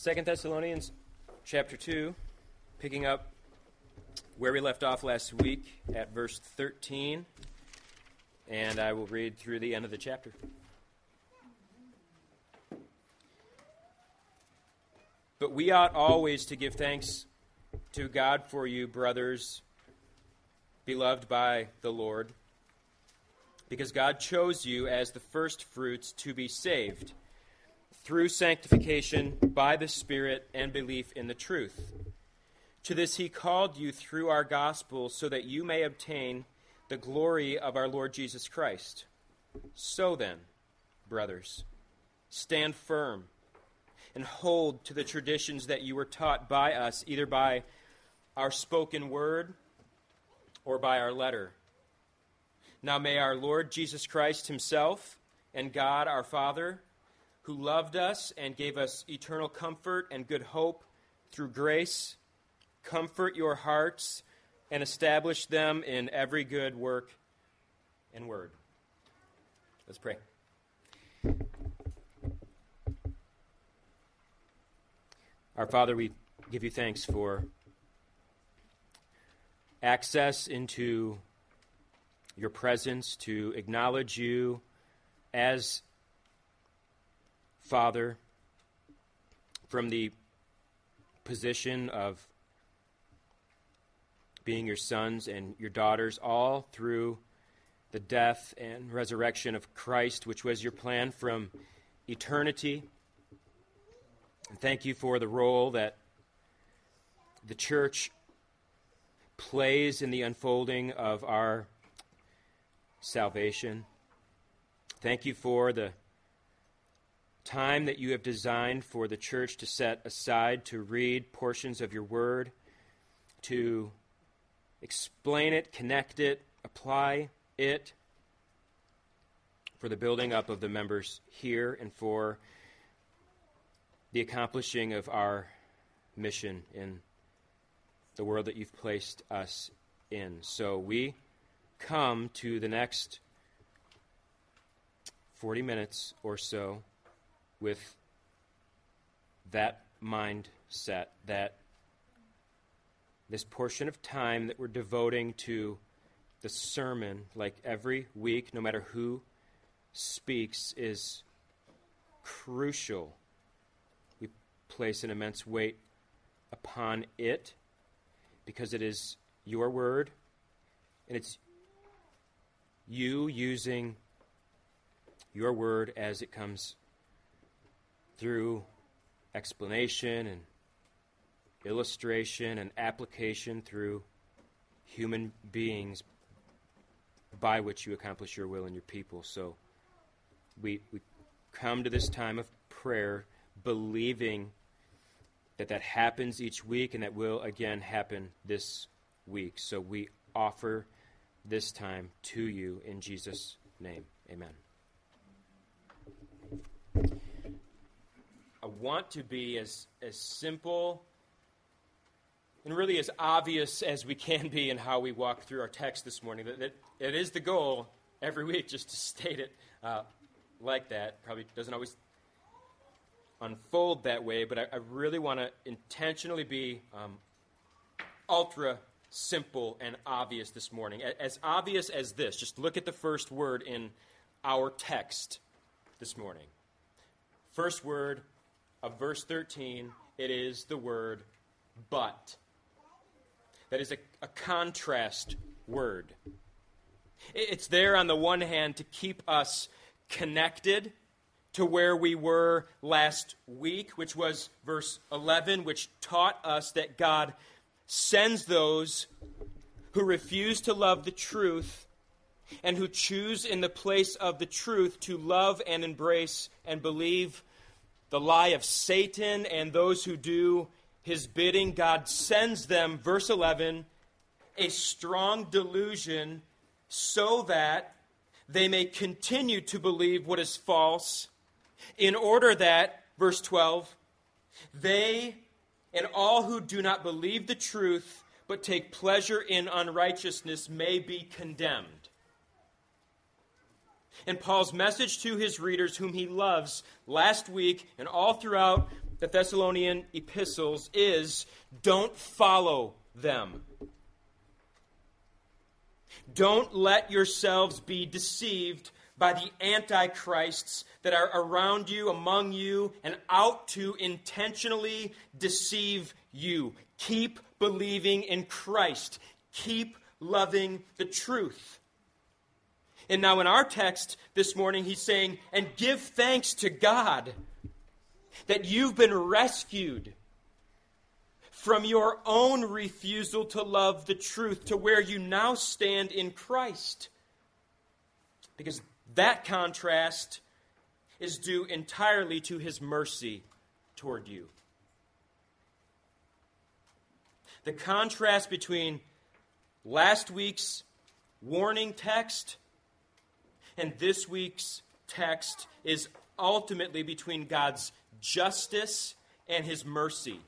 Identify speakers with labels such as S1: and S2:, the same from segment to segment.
S1: Second Thessalonians chapter 2, picking up where we left off last week at verse 13, and I will read through the end of the chapter. But we ought always to give thanks to God for you, brothers, beloved by the Lord, because God chose you as the first fruits to be saved through sanctification by the Spirit and belief in the truth. To this he called you through our gospel so that you may obtain the glory of our Lord Jesus Christ. So then, brothers, stand firm and hold to the traditions that you were taught by us, either by our spoken word or by our letter. Now may our Lord Jesus Christ himself and God our Father, who loved us and gave us eternal comfort and good hope through grace, comfort your hearts and establish them in every good work and word. Let's pray. Our Father, we give you thanks for access into your presence to acknowledge you as Father, from the position of being your sons and your daughters, all through the death and resurrection of Christ, which was your plan from eternity. And thank you for the role that the church plays in the unfolding of our salvation. Thank you for the time that you have designed for the church to set aside to read portions of your word, to explain it, connect it, apply it for the building up of the members here and for the accomplishing of our mission in the world that you've placed us in. So we come to the next 40 minutes or so with that mindset that this portion of time that we're devoting to the sermon, like every week, no matter who speaks, is crucial. We place an immense weight upon it because it is your word and it's you using your word as it comes through explanation and illustration and application through human beings by which you accomplish your will in your people. So we, we come to this time of prayer believing that that happens each week and that will again happen this week. So we offer this time to you in Jesus' name. Amen. I want to be as, as simple and really as obvious as we can be in how we walk through our text this morning. That, that it is the goal every week just to state it uh, like that. Probably doesn't always unfold that way, but I, I really want to intentionally be um, ultra simple and obvious this morning. As obvious as this, just look at the first word in our text this morning. First word, of verse 13, it is the word but. That is a, a contrast word. It's there on the one hand to keep us connected to where we were last week, which was verse 11, which taught us that God sends those who refuse to love the truth and who choose in the place of the truth to love and embrace and believe the lie of Satan and those who do his bidding. God sends them, verse 11, a strong delusion so that they may continue to believe what is false, in order that, verse 12, they and all who do not believe the truth but take pleasure in unrighteousness may be condemned. And Paul's message to his readers, whom he loves, last week and all throughout the Thessalonian epistles is don't follow them. Don't let yourselves be deceived by the antichrists that are around you, among you, and out to intentionally deceive you. Keep believing in Christ. Keep loving the truth. And now, in our text this morning, he's saying, and give thanks to God that you've been rescued from your own refusal to love the truth to where you now stand in Christ. Because that contrast is due entirely to his mercy toward you. The contrast between last week's warning text and this week's text is ultimately between God's justice and his mercy.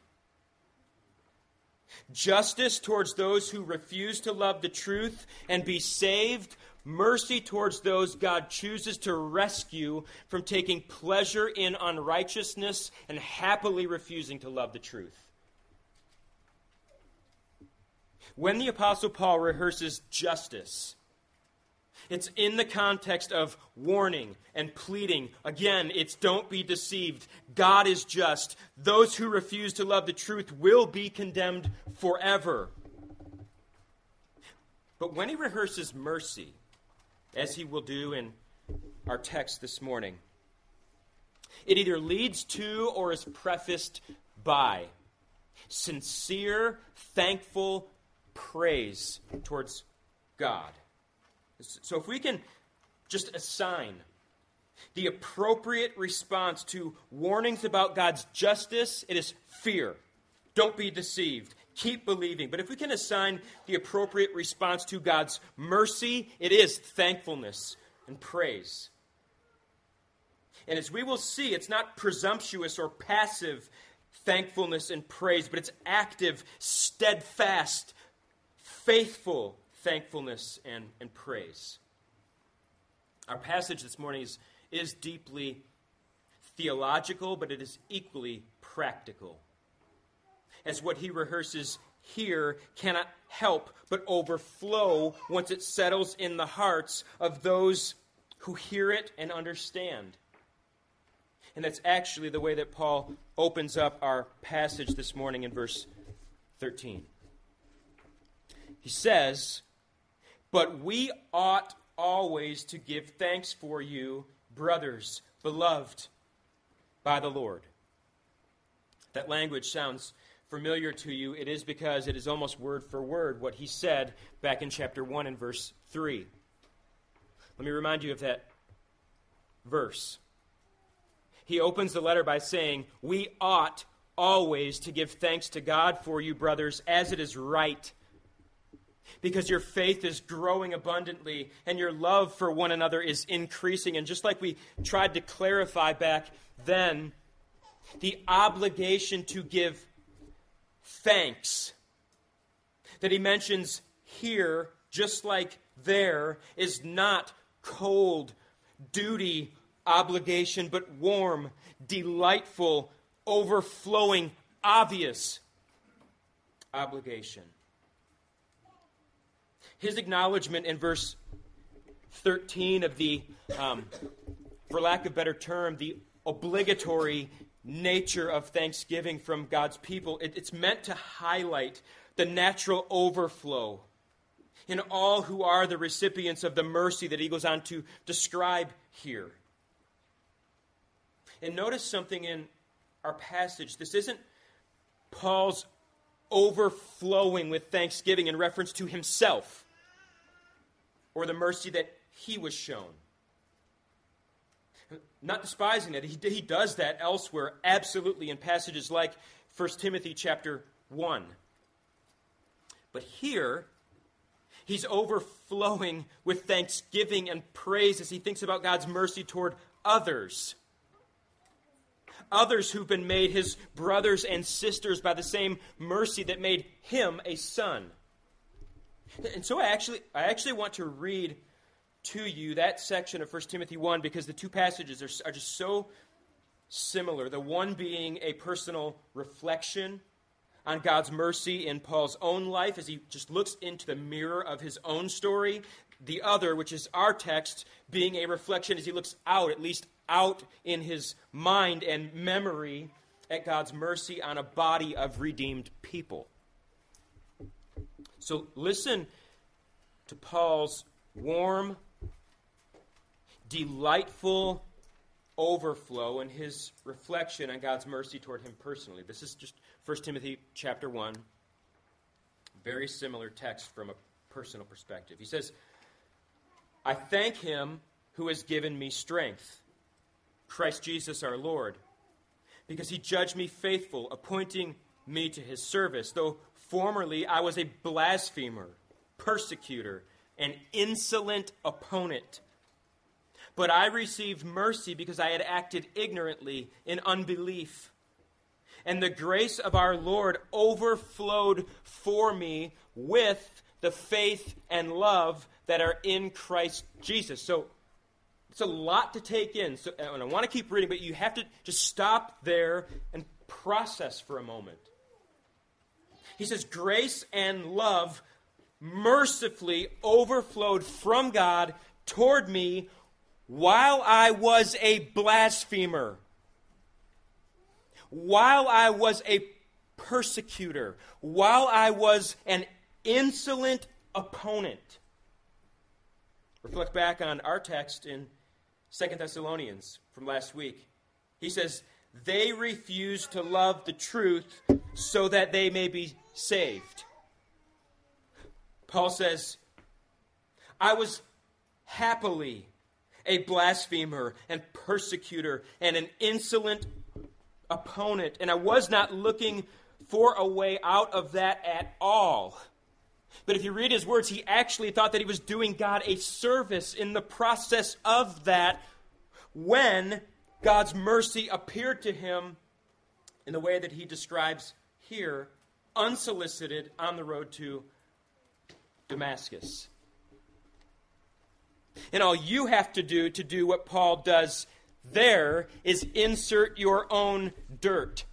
S1: Justice towards those who refuse to love the truth and be saved. Mercy towards those God chooses to rescue from taking pleasure in unrighteousness and happily refusing to love the truth. When the Apostle Paul rehearses justice, it's in the context of warning and pleading. Again, it's don't be deceived. God is just. Those who refuse to love the truth will be condemned forever. But when he rehearses mercy, as he will do in our text this morning, it either leads to or is prefaced by sincere, thankful praise towards God. So if we can just assign the appropriate response to warnings about God's justice, it is fear. Don't be deceived. Keep believing. But if we can assign the appropriate response to God's mercy, it is thankfulness and praise. And as we will see, it's not presumptuous or passive thankfulness and praise, but it's active, steadfast, faithful thankfulness and, and praise. Our passage this morning is, is deeply theological, but it is equally practical. As what he rehearses here cannot help but overflow once it settles in the hearts of those who hear it and understand. And that's actually the way that Paul opens up our passage this morning in verse 13. He says, but we ought always to give thanks for you, brothers, beloved by the Lord. That language sounds familiar to you. It is because it is almost word for word what he said back in chapter 1 and verse 3. Let me remind you of that verse. He opens the letter by saying, We ought always to give thanks to God for you, brothers, as it is right because your faith is growing abundantly and your love for one another is increasing. And just like we tried to clarify back then, the obligation to give thanks that he mentions here, just like there, is not cold duty obligation, but warm, delightful, overflowing, obvious obligation his acknowledgement in verse 13 of the, um, for lack of better term, the obligatory nature of thanksgiving from God's people, it, it's meant to highlight the natural overflow in all who are the recipients of the mercy that he goes on to describe here. And notice something in our passage. This isn't Paul's overflowing with thanksgiving in reference to himself or the mercy that he was shown. Not despising it, he, he does that elsewhere, absolutely, in passages like 1 Timothy chapter 1. But here, he's overflowing with thanksgiving and praise as he thinks about God's mercy toward others. Others who've been made his brothers and sisters by the same mercy that made him a son. And so I actually, I actually want to read to you that section of 1 Timothy 1 because the two passages are, are just so similar. The one being a personal reflection on God's mercy in Paul's own life as he just looks into the mirror of his own story. The other, which is our text, being a reflection as he looks out, at least out in his mind and memory, at God's mercy on a body of redeemed people. So listen to Paul's warm, delightful overflow in his reflection on God's mercy toward him personally. This is just 1 Timothy chapter 1. Very similar text from a personal perspective. He says, I thank him who has given me strength, Christ Jesus our Lord, because he judged me faithful, appointing me to his service, though formerly I was a blasphemer, persecutor, an insolent opponent. But I received mercy because I had acted ignorantly in unbelief. And the grace of our Lord overflowed for me with the faith and love that are in Christ Jesus. So it's a lot to take in. So, and I want to keep reading, but you have to just stop there and process for a moment. He says, Grace and love mercifully overflowed from God toward me while I was a blasphemer, while I was a persecutor, while I was an insolent opponent. Reflect back on our text in Second Thessalonians from last week. He says, They refuse to love the truth so that they may be saved. Paul says, I was happily a blasphemer and persecutor and an insolent opponent, and I was not looking for a way out of that at all. But if you read his words, he actually thought that he was doing God a service in the process of that when God's mercy appeared to him in the way that he describes here, unsolicited on the road to Damascus. And all you have to do to do what Paul does there is insert your own dirt.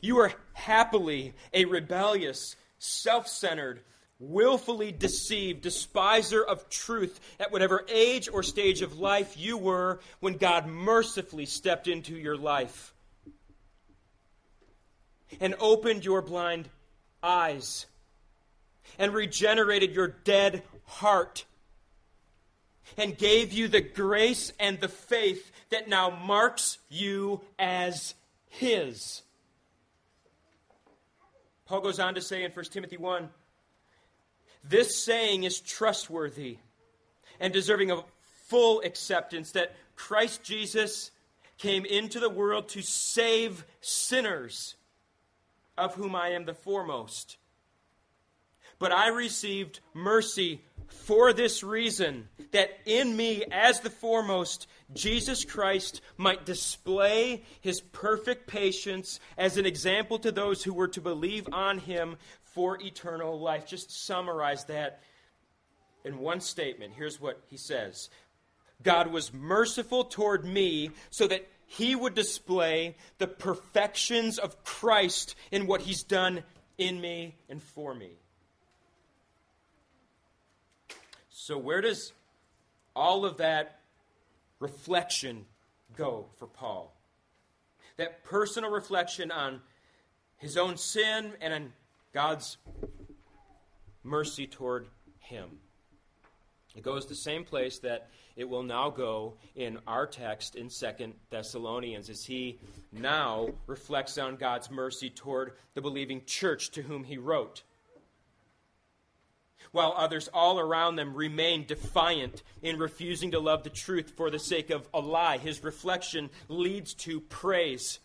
S1: You are happily a rebellious, self centered, willfully deceived, despiser of truth at whatever age or stage of life you were when God mercifully stepped into your life and opened your blind eyes and regenerated your dead heart and gave you the grace and the faith that now marks you as His. Paul goes on to say in 1 Timothy 1 this saying is trustworthy and deserving of full acceptance that Christ Jesus came into the world to save sinners, of whom I am the foremost. But I received mercy for this reason, that in me, as the foremost, Jesus Christ might display his perfect patience as an example to those who were to believe on him for eternal life. Just summarize that in one statement. Here's what he says God was merciful toward me so that he would display the perfections of Christ in what he's done in me and for me. So, where does all of that reflection go for Paul? That personal reflection on his own sin and on God's mercy toward him. It goes the same place that it will now go in our text in Second Thessalonians as he now reflects on God's mercy toward the believing church to whom he wrote while others all around them remain defiant in refusing to love the truth for the sake of a lie. His reflection leads to praise.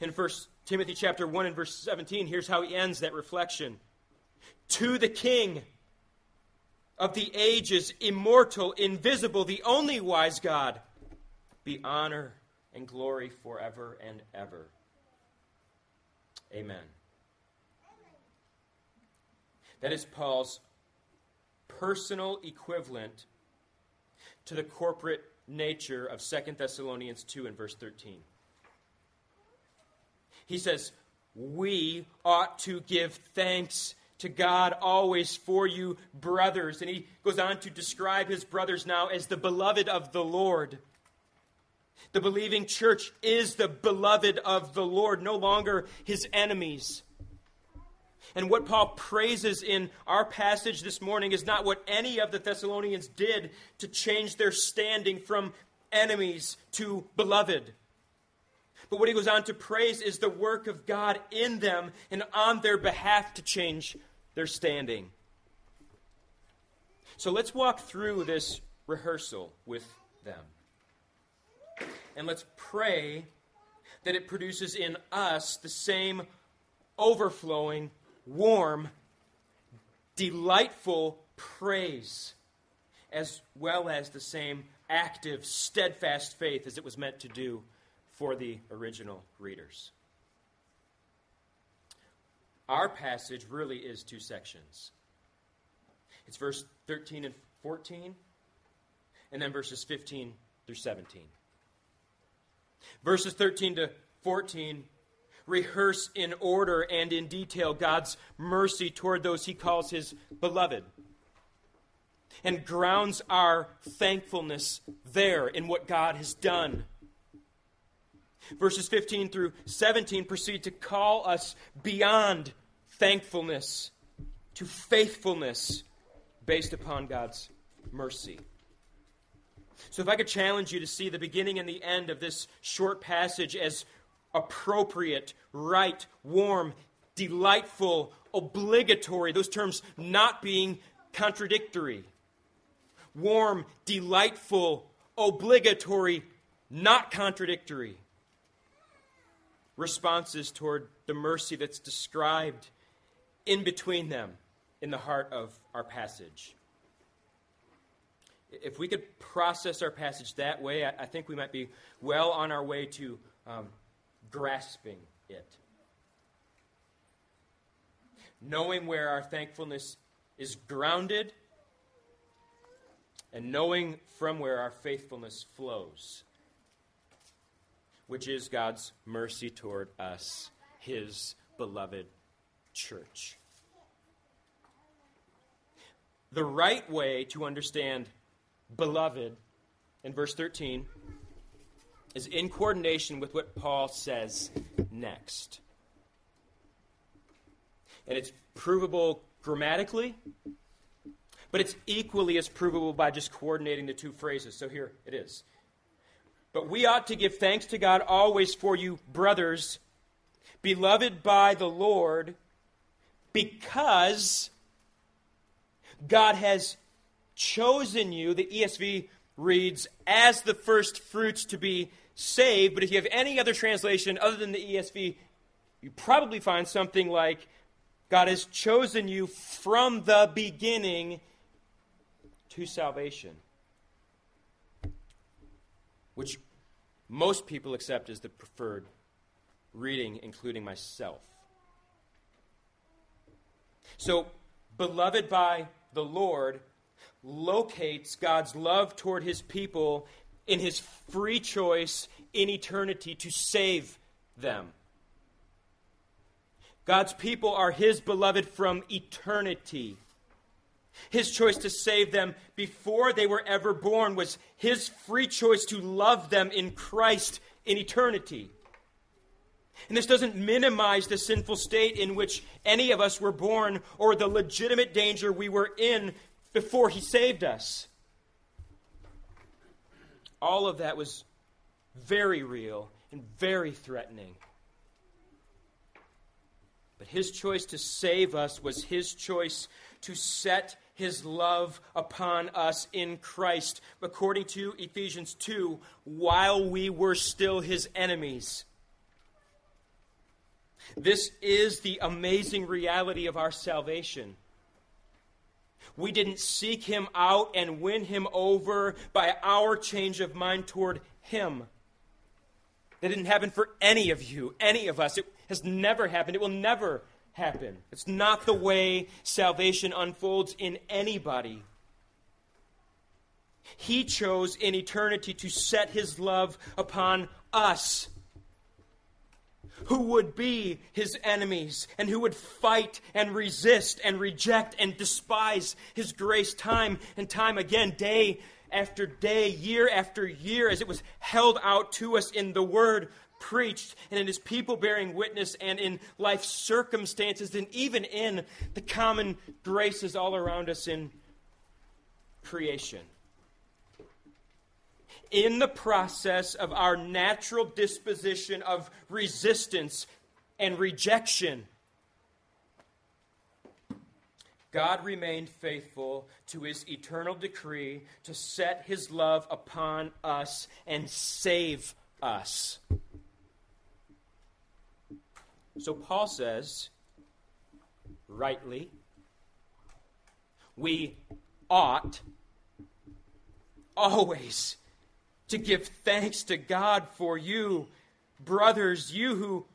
S1: In 1 Timothy chapter 1 and verse 17, here's how he ends that reflection. To the King of the ages, immortal, invisible, the only wise God, be honor and glory forever and ever. Amen. That is Paul's personal equivalent to the corporate nature of 2 Thessalonians 2 and verse 13. He says, We ought to give thanks to God always for you, brothers. And he goes on to describe his brothers now as the beloved of the Lord. The believing church is the beloved of the Lord, no longer his enemies. And what Paul praises in our passage this morning is not what any of the Thessalonians did to change their standing from enemies to beloved. But what he goes on to praise is the work of God in them and on their behalf to change their standing. So let's walk through this rehearsal with them. And let's pray that it produces in us the same overflowing, warm, delightful praise, as well as the same active, steadfast faith as it was meant to do for the original readers. Our passage really is two sections. It's verse 13 and 14, and then verses 15 through 17. Verses 13 to 14 rehearse in order and in detail God's mercy toward those he calls his beloved and grounds our thankfulness there in what God has done Verses 15 through 17 proceed to call us beyond thankfulness to faithfulness based upon God's mercy. So, if I could challenge you to see the beginning and the end of this short passage as appropriate, right, warm, delightful, obligatory, those terms not being contradictory. Warm, delightful, obligatory, not contradictory responses toward the mercy that's described in between them in the heart of our passage. If we could process our passage that way, I, think we might be well on our way to um, grasping it. Knowing where our thankfulness is grounded, and knowing from where our faithfulness flows which is God's mercy toward us, his beloved church. The right way to understand beloved in verse 13 is in coordination with what Paul says next. And it's provable grammatically, but it's equally as provable by just coordinating the two phrases. So here it is. But we ought to give thanks to God always for you, brothers, beloved by the Lord, because God has chosen you. The ESV reads, as the first fruits to be saved. But if you have any other translation other than the ESV, you probably find something like, God has chosen you from the beginning to salvation which most people accept as the preferred reading, including myself. So, beloved by the Lord locates God's love toward his people in his free choice in eternity to save them. God's people are his beloved from eternity. His choice to save them before they were ever born was his free choice to love them in Christ in eternity. And this doesn't minimize the sinful state in which any of us were born or the legitimate danger we were in before he saved us. All of that was very real and very threatening. But his choice to save us was his choice to set his love upon us in Christ, according to Ephesians 2, while we were still his enemies. This is the amazing reality of our salvation. We didn't seek him out and win him over by our change of mind toward him. That didn't happen for any of you, any of us. It has never happened. It will never happen. It's not the way salvation unfolds in anybody. He chose in eternity to set his love upon us who would be his enemies and who would fight and resist and reject and despise his grace time and time again, day after day, year after year, as it was held out to us in the word preached and in his people bearing witness and in life circumstances and even in the common graces all around us in creation in the process of our natural disposition of resistance and rejection, God remained faithful to his eternal decree to set his love upon us and save us. So Paul says, rightly, we ought always to give thanks to God for you, brothers, you who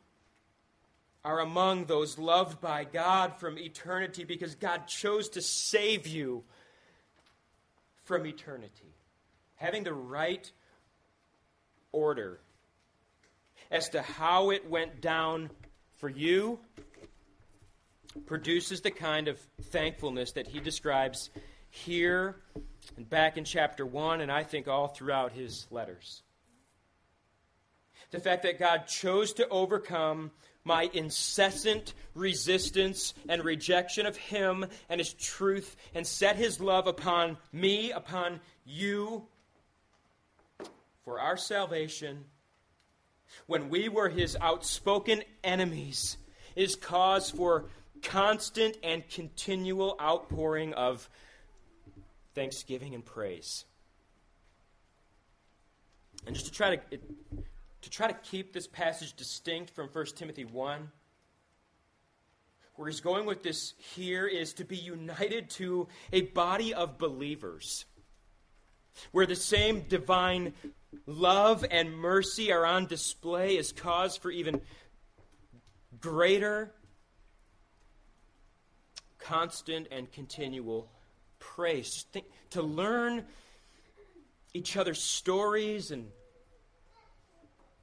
S1: are among those loved by God from eternity because God chose to save you from eternity. Having the right order as to how it went down for you produces the kind of thankfulness that he describes here and back in chapter 1, and I think all throughout his letters. The fact that God chose to overcome my incessant resistance and rejection of Him and His truth and set His love upon me, upon you, for our salvation, when we were His outspoken enemies, is cause for constant and continual outpouring of thanksgiving and praise. And just to try to, to try to keep this passage distinct from 1 Timothy 1, where he's going with this here is to be united to a body of believers, where the same divine love and mercy are on display as cause for even greater, constant, and continual praise. Think, to learn each other's stories and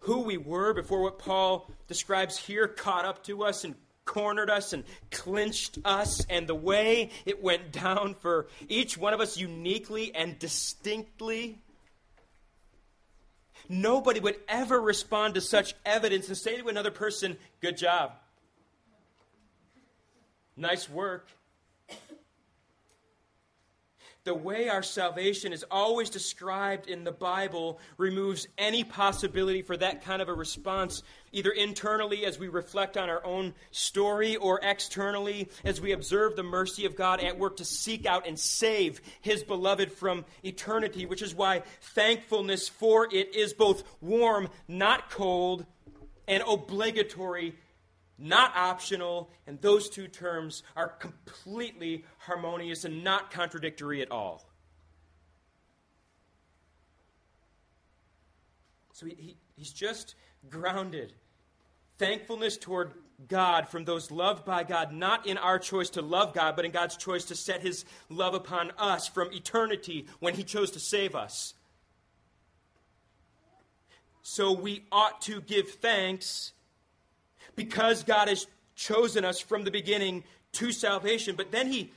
S1: who we were before what Paul describes here caught up to us and cornered us and clinched us, and the way it went down for each one of us uniquely and distinctly. Nobody would ever respond to such evidence and say to another person, Good job. Nice work the way our salvation is always described in the Bible removes any possibility for that kind of a response, either internally as we reflect on our own story or externally as we observe the mercy of God at work to seek out and save His beloved from eternity, which is why thankfulness for it is both warm, not cold, and obligatory not optional, and those two terms are completely harmonious and not contradictory at all. So he, he, he's just grounded. Thankfulness toward God from those loved by God, not in our choice to love God, but in God's choice to set his love upon us from eternity when he chose to save us. So we ought to give thanks because God has chosen us from the beginning to salvation. But then he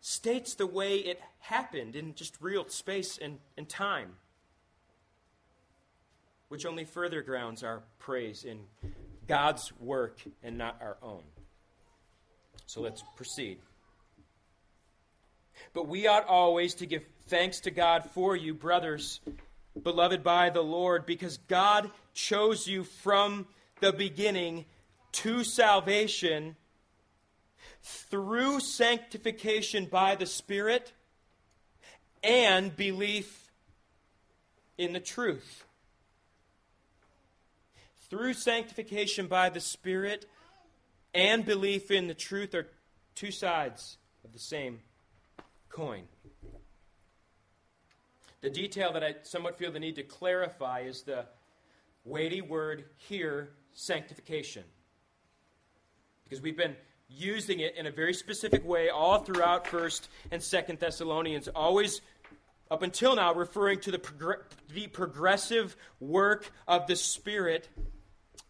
S1: states the way it happened in just real space and, and time, which only further grounds our praise in God's work and not our own. So let's proceed. But we ought always to give thanks to God for you, brothers, beloved by the Lord, because God chose you from the beginning to salvation through sanctification by the Spirit and belief in the truth. Through sanctification by the Spirit and belief in the truth are two sides of the same coin. The detail that I somewhat feel the need to clarify is the weighty word here sanctification because we've been using it in a very specific way all throughout 1st and 2nd Thessalonians, always up until now referring to the, the progressive work of the Spirit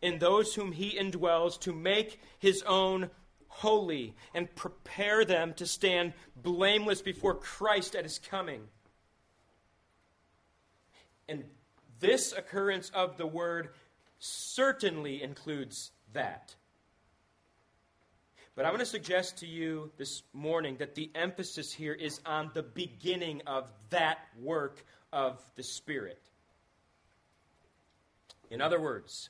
S1: in those whom he indwells to make his own holy and prepare them to stand blameless before Christ at his coming. And this occurrence of the word certainly includes that. But I want to suggest to you this morning that the emphasis here is on the beginning of that work of the Spirit. In other words,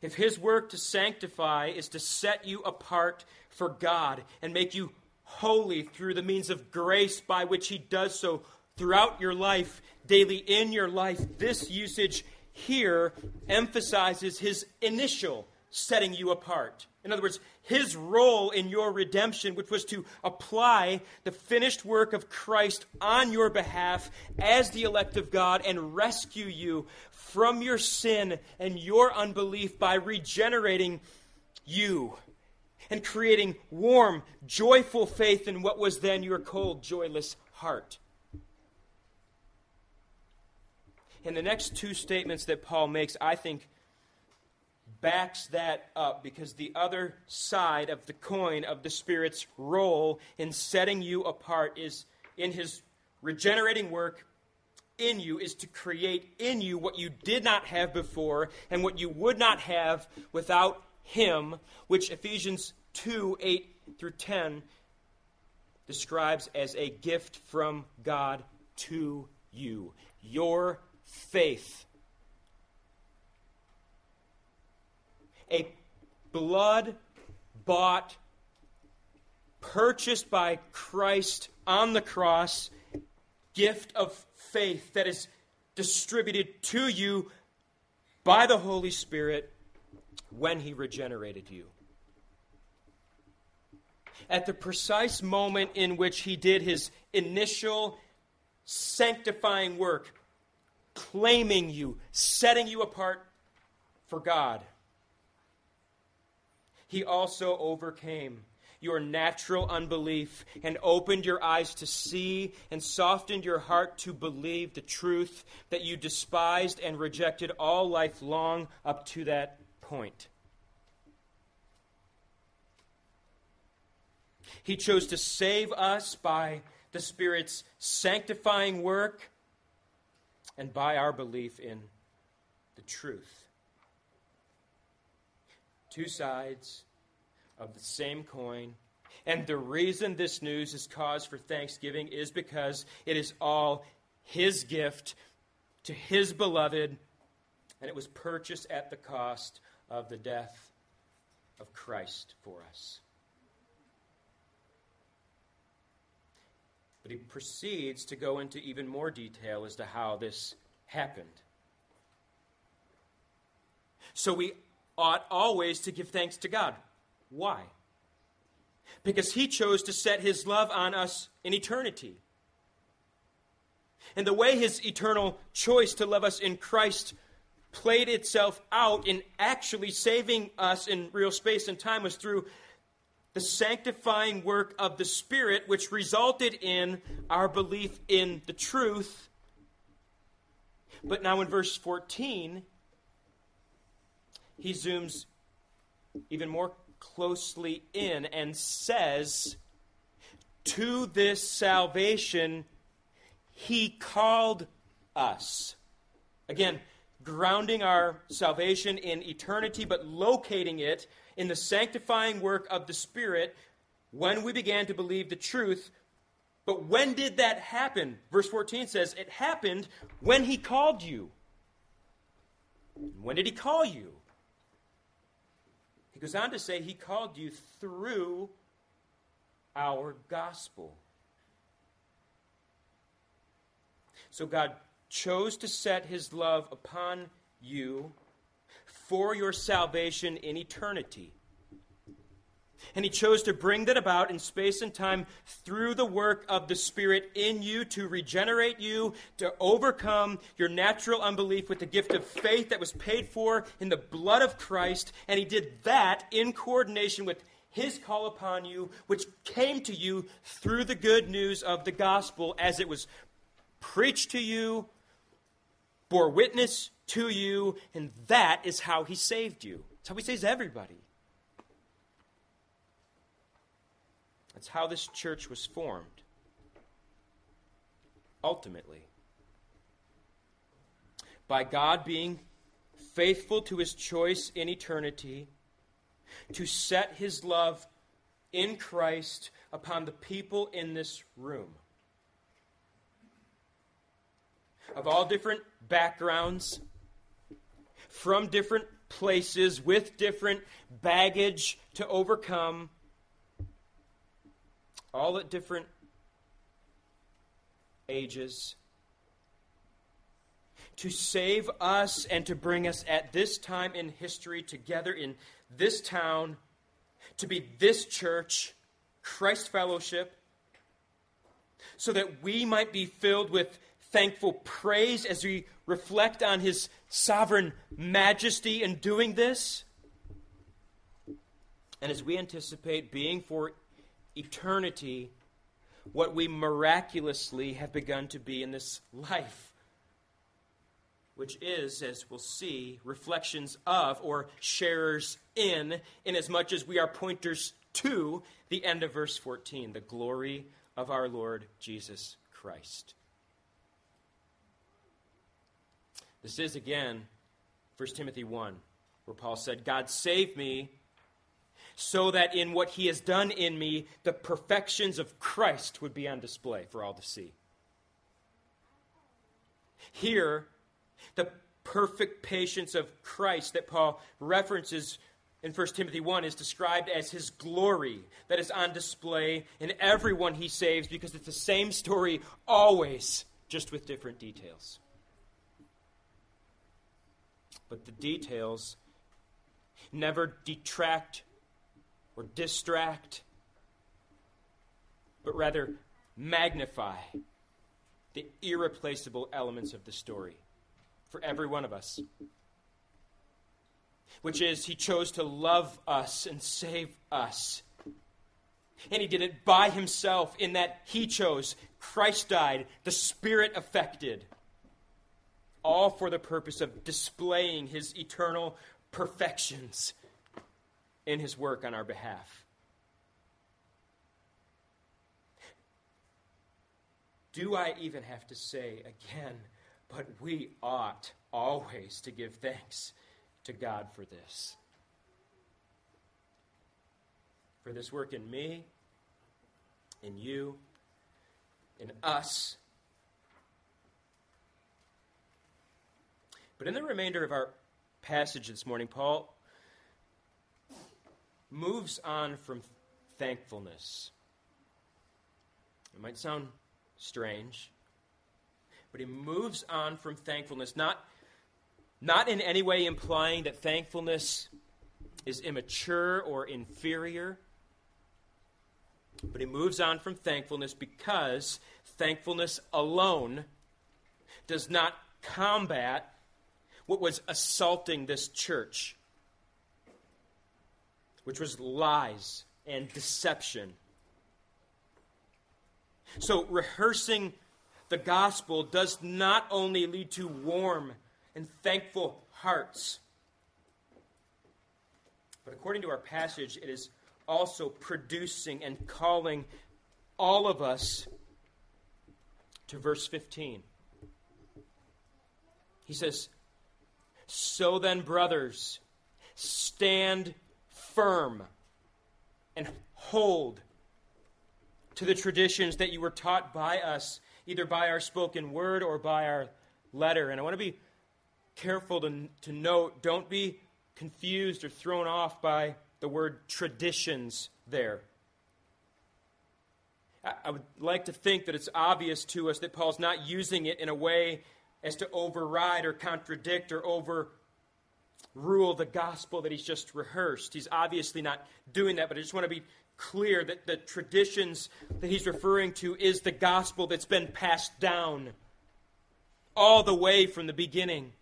S1: if His work to sanctify is to set you apart for God and make you holy through the means of grace by which He does so throughout your life, daily in your life, this usage here emphasizes His initial setting you apart. In other words, his role in your redemption, which was to apply the finished work of Christ on your behalf as the elect of God and rescue you from your sin and your unbelief by regenerating you and creating warm, joyful faith in what was then your cold, joyless heart. In the next two statements that Paul makes, I think backs that up because the other side of the coin of the Spirit's role in setting you apart is in his regenerating work in you is to create in you what you did not have before and what you would not have without him, which Ephesians 2 8 through 10 describes as a gift from God to you. Your faith a blood bought, purchased by Christ on the cross gift of faith that is distributed to you by the Holy Spirit when He regenerated you. At the precise moment in which He did His initial sanctifying work, claiming you, setting you apart for God he also overcame your natural unbelief and opened your eyes to see and softened your heart to believe the truth that you despised and rejected all life long up to that point. He chose to save us by the Spirit's sanctifying work and by our belief in the truth two sides of the same coin. And the reason this news is cause for thanksgiving is because it is all His gift to His beloved, and it was purchased at the cost of the death of Christ for us. But he proceeds to go into even more detail as to how this happened. So we ought always to give thanks to God. Why? Because He chose to set His love on us in eternity. And the way His eternal choice to love us in Christ played itself out in actually saving us in real space and time was through the sanctifying work of the Spirit, which resulted in our belief in the truth. But now in verse 14, he zooms even more closely in and says, To this salvation he called us. Again, grounding our salvation in eternity, but locating it in the sanctifying work of the Spirit when we began to believe the truth. But when did that happen? Verse 14 says, It happened when He called you. When did He call you? Goes on to say, He called you through our gospel. So God chose to set His love upon you for your salvation in eternity. And he chose to bring that about in space and time through the work of the Spirit in you to regenerate you, to overcome your natural unbelief with the gift of faith that was paid for in the blood of Christ. And he did that in coordination with his call upon you, which came to you through the good news of the gospel as it was preached to you, bore witness to you, and that is how he saved you. That's how he saves everybody. That's how this church was formed. Ultimately, by God being faithful to his choice in eternity to set his love in Christ upon the people in this room. Of all different backgrounds, from different places, with different baggage to overcome, all at different ages to save us and to bring us at this time in history together in this town, to be this church, Christ Fellowship, so that we might be filled with thankful praise as we reflect on His sovereign majesty in doing this. And as we anticipate being for eternity what we miraculously have begun to be in this life which is, as we'll see, reflections of or sharers in, inasmuch as much as we are pointers to the end of verse 14, the glory of our Lord Jesus Christ. This is again 1 Timothy 1, where Paul said, God save me so that in what he has done in me, the perfections of Christ would be on display for all to see. Here, the perfect patience of Christ that Paul references in 1 Timothy 1 is described as his glory that is on display in everyone he saves because it's the same story always, just with different details. But the details never detract or distract, but rather magnify the irreplaceable elements of the story for every one of us, which is He chose to love us and save us. And He did it by Himself, in that He chose. Christ died, the Spirit affected, all for the purpose of displaying His eternal perfections in His work on our behalf. Do I even have to say again but we ought always to give thanks to God for this. For this work in me, in you, in us. But in the remainder of our passage this morning, Paul moves on from thankfulness. It might sound strange. But he moves on from thankfulness, not, not in any way implying that thankfulness is immature or inferior. But he moves on from thankfulness because thankfulness alone does not combat what was assaulting this church, which was lies and deception. So, rehearsing the gospel does not only lead to warm and thankful hearts, but according to our passage, it is also producing and calling all of us to verse 15. He says, So then, brothers, stand firm and hold to the traditions that you were taught by us either by our spoken word or by our letter. And I want to be careful to, to note don't be confused or thrown off by the word traditions there. I, would like to think that it's obvious to us that Paul's not using it in a way as to override or contradict or overrule the gospel that he's just rehearsed. He's obviously not doing that, but I just want to be clear that the traditions that he's referring to is the gospel that's been passed down all the way from the beginning.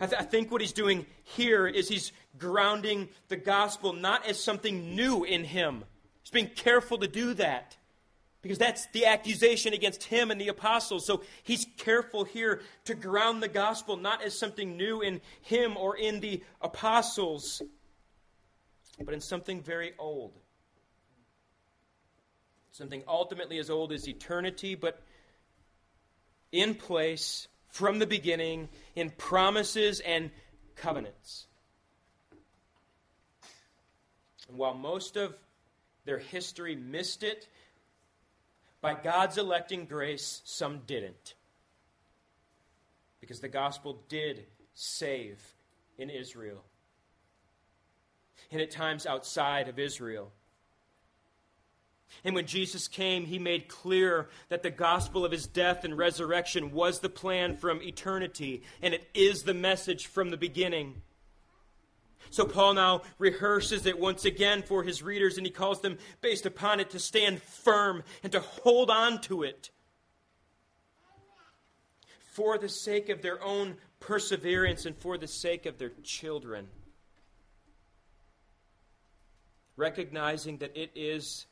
S1: I, th- I, think what he's doing here is he's grounding the gospel not as something new in him. He's being careful to do that because that's the accusation against him and the apostles. So he's careful here to ground the gospel not as something new in him or in the apostles, but in something very old. Something ultimately as old as eternity, but in place from the beginning in promises and covenants. And while most of their history missed it, by God's electing grace, some didn't. Because the gospel did save in Israel, and at times outside of Israel. And when Jesus came, he made clear that the gospel of his death and resurrection was the plan from eternity, and it is the message from the beginning. So Paul now rehearses it once again for his readers, and he calls them, based upon it, to stand firm and to hold on to it for the sake of their own perseverance and for the sake of their children. Recognizing that it is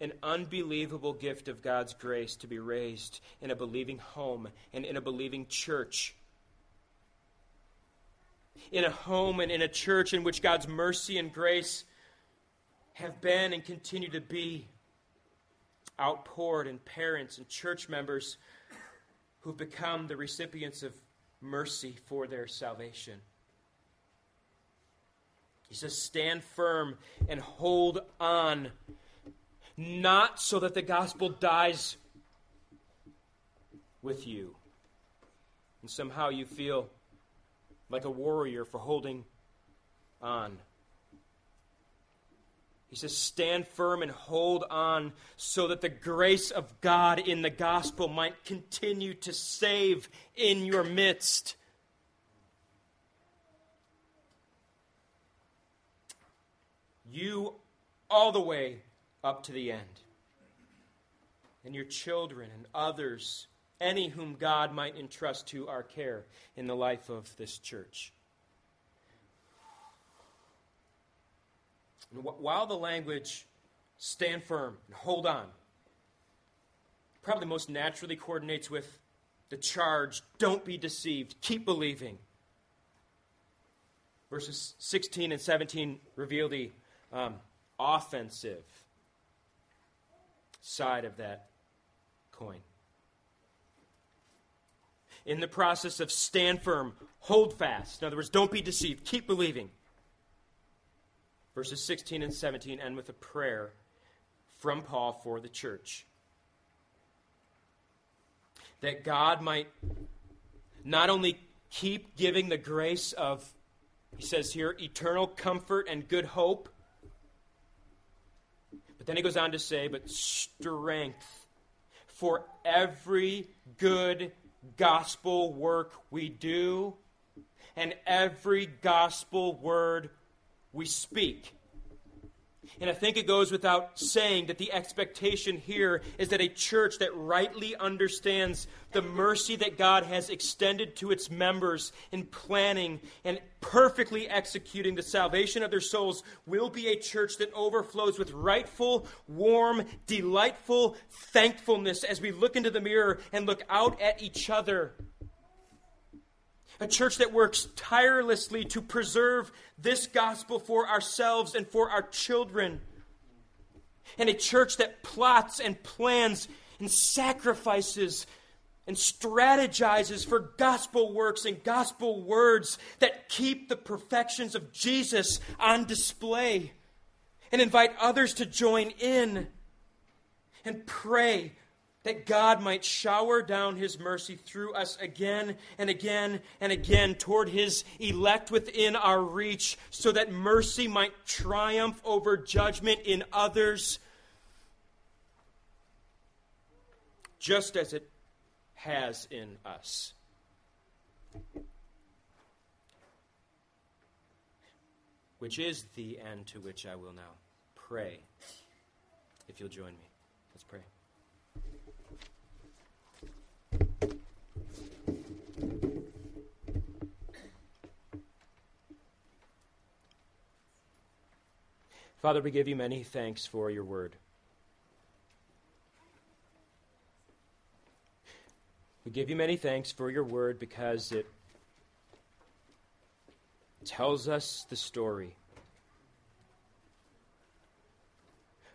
S1: an unbelievable gift of God's grace to be raised in a believing home and in a believing church. In a home and in a church in which God's mercy and grace have been and continue to be outpoured in parents and church members who've become the recipients of mercy for their salvation. He says, Stand firm and hold on not so that the gospel dies with you. And somehow you feel like a warrior for holding on. He says, Stand firm and hold on so that the grace of God in the gospel might continue to save in your midst. You, all the way up to the end. And your children and others, any whom God might entrust to our care in the life of this church. And wh- while the language stand firm and hold on probably most naturally coordinates with the charge don't be deceived, keep believing. Verses 16 and 17 reveal the um, offensive side of that coin. In the process of stand firm, hold fast. In other words, don't be deceived, keep believing. Verses 16 and 17 end with a prayer from Paul for the church. That God might not only keep giving the grace of, he says here, eternal comfort and good hope but then he goes on to say, but strength for every good gospel work we do and every gospel word we speak. And I think it goes without saying that the expectation here is that a church that rightly understands the mercy that God has extended to its members in planning and perfectly executing the salvation of their souls will be a church that overflows with rightful, warm, delightful thankfulness as we look into the mirror and look out at each other a church that works tirelessly to preserve this gospel for ourselves and for our children, and a church that plots and plans and sacrifices and strategizes for gospel works and gospel words that keep the perfections of Jesus on display and invite others to join in and pray that God might shower down his mercy through us again and again and again toward his elect within our reach, so that mercy might triumph over judgment in others, just as it has in us. Which is the end to which I will now pray, if you'll join me. Let's pray. Father, we give you many thanks for your word. We give you many thanks for your word because it tells us the story.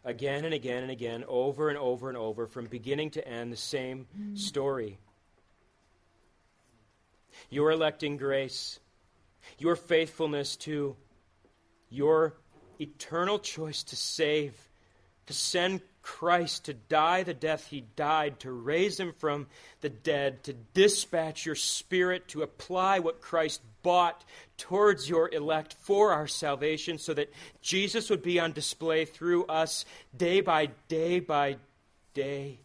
S1: Again and again and again, over and over and over, from beginning to end, the same story. Your electing grace, your faithfulness to your eternal choice to save, to send Christ to die the death he died, to raise him from the dead, to dispatch your spirit, to apply what Christ bought towards your elect for our salvation, so that Jesus would be on display through us day by day by day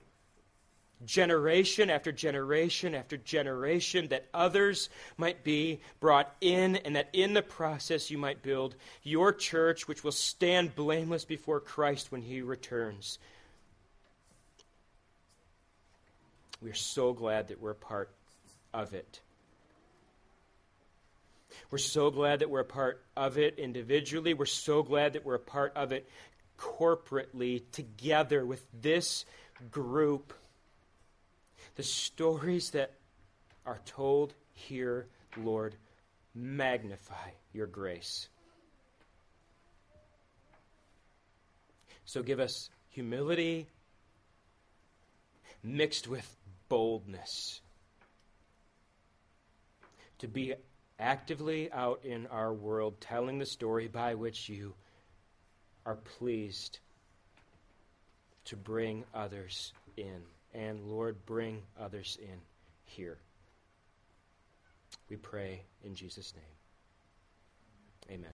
S1: generation after generation after generation, that others might be brought in, and that in the process you might build your church, which will stand blameless before Christ when he returns. We are so glad that we're a part of it. We're so glad that we're a part of it individually. We're so glad that we're a part of it corporately, together with this group the stories that are told here, Lord, magnify your grace. So give us humility mixed with boldness to be actively out in our world telling the story by which you are pleased to bring others in and Lord, bring others in here. We pray in Jesus' name. Amen.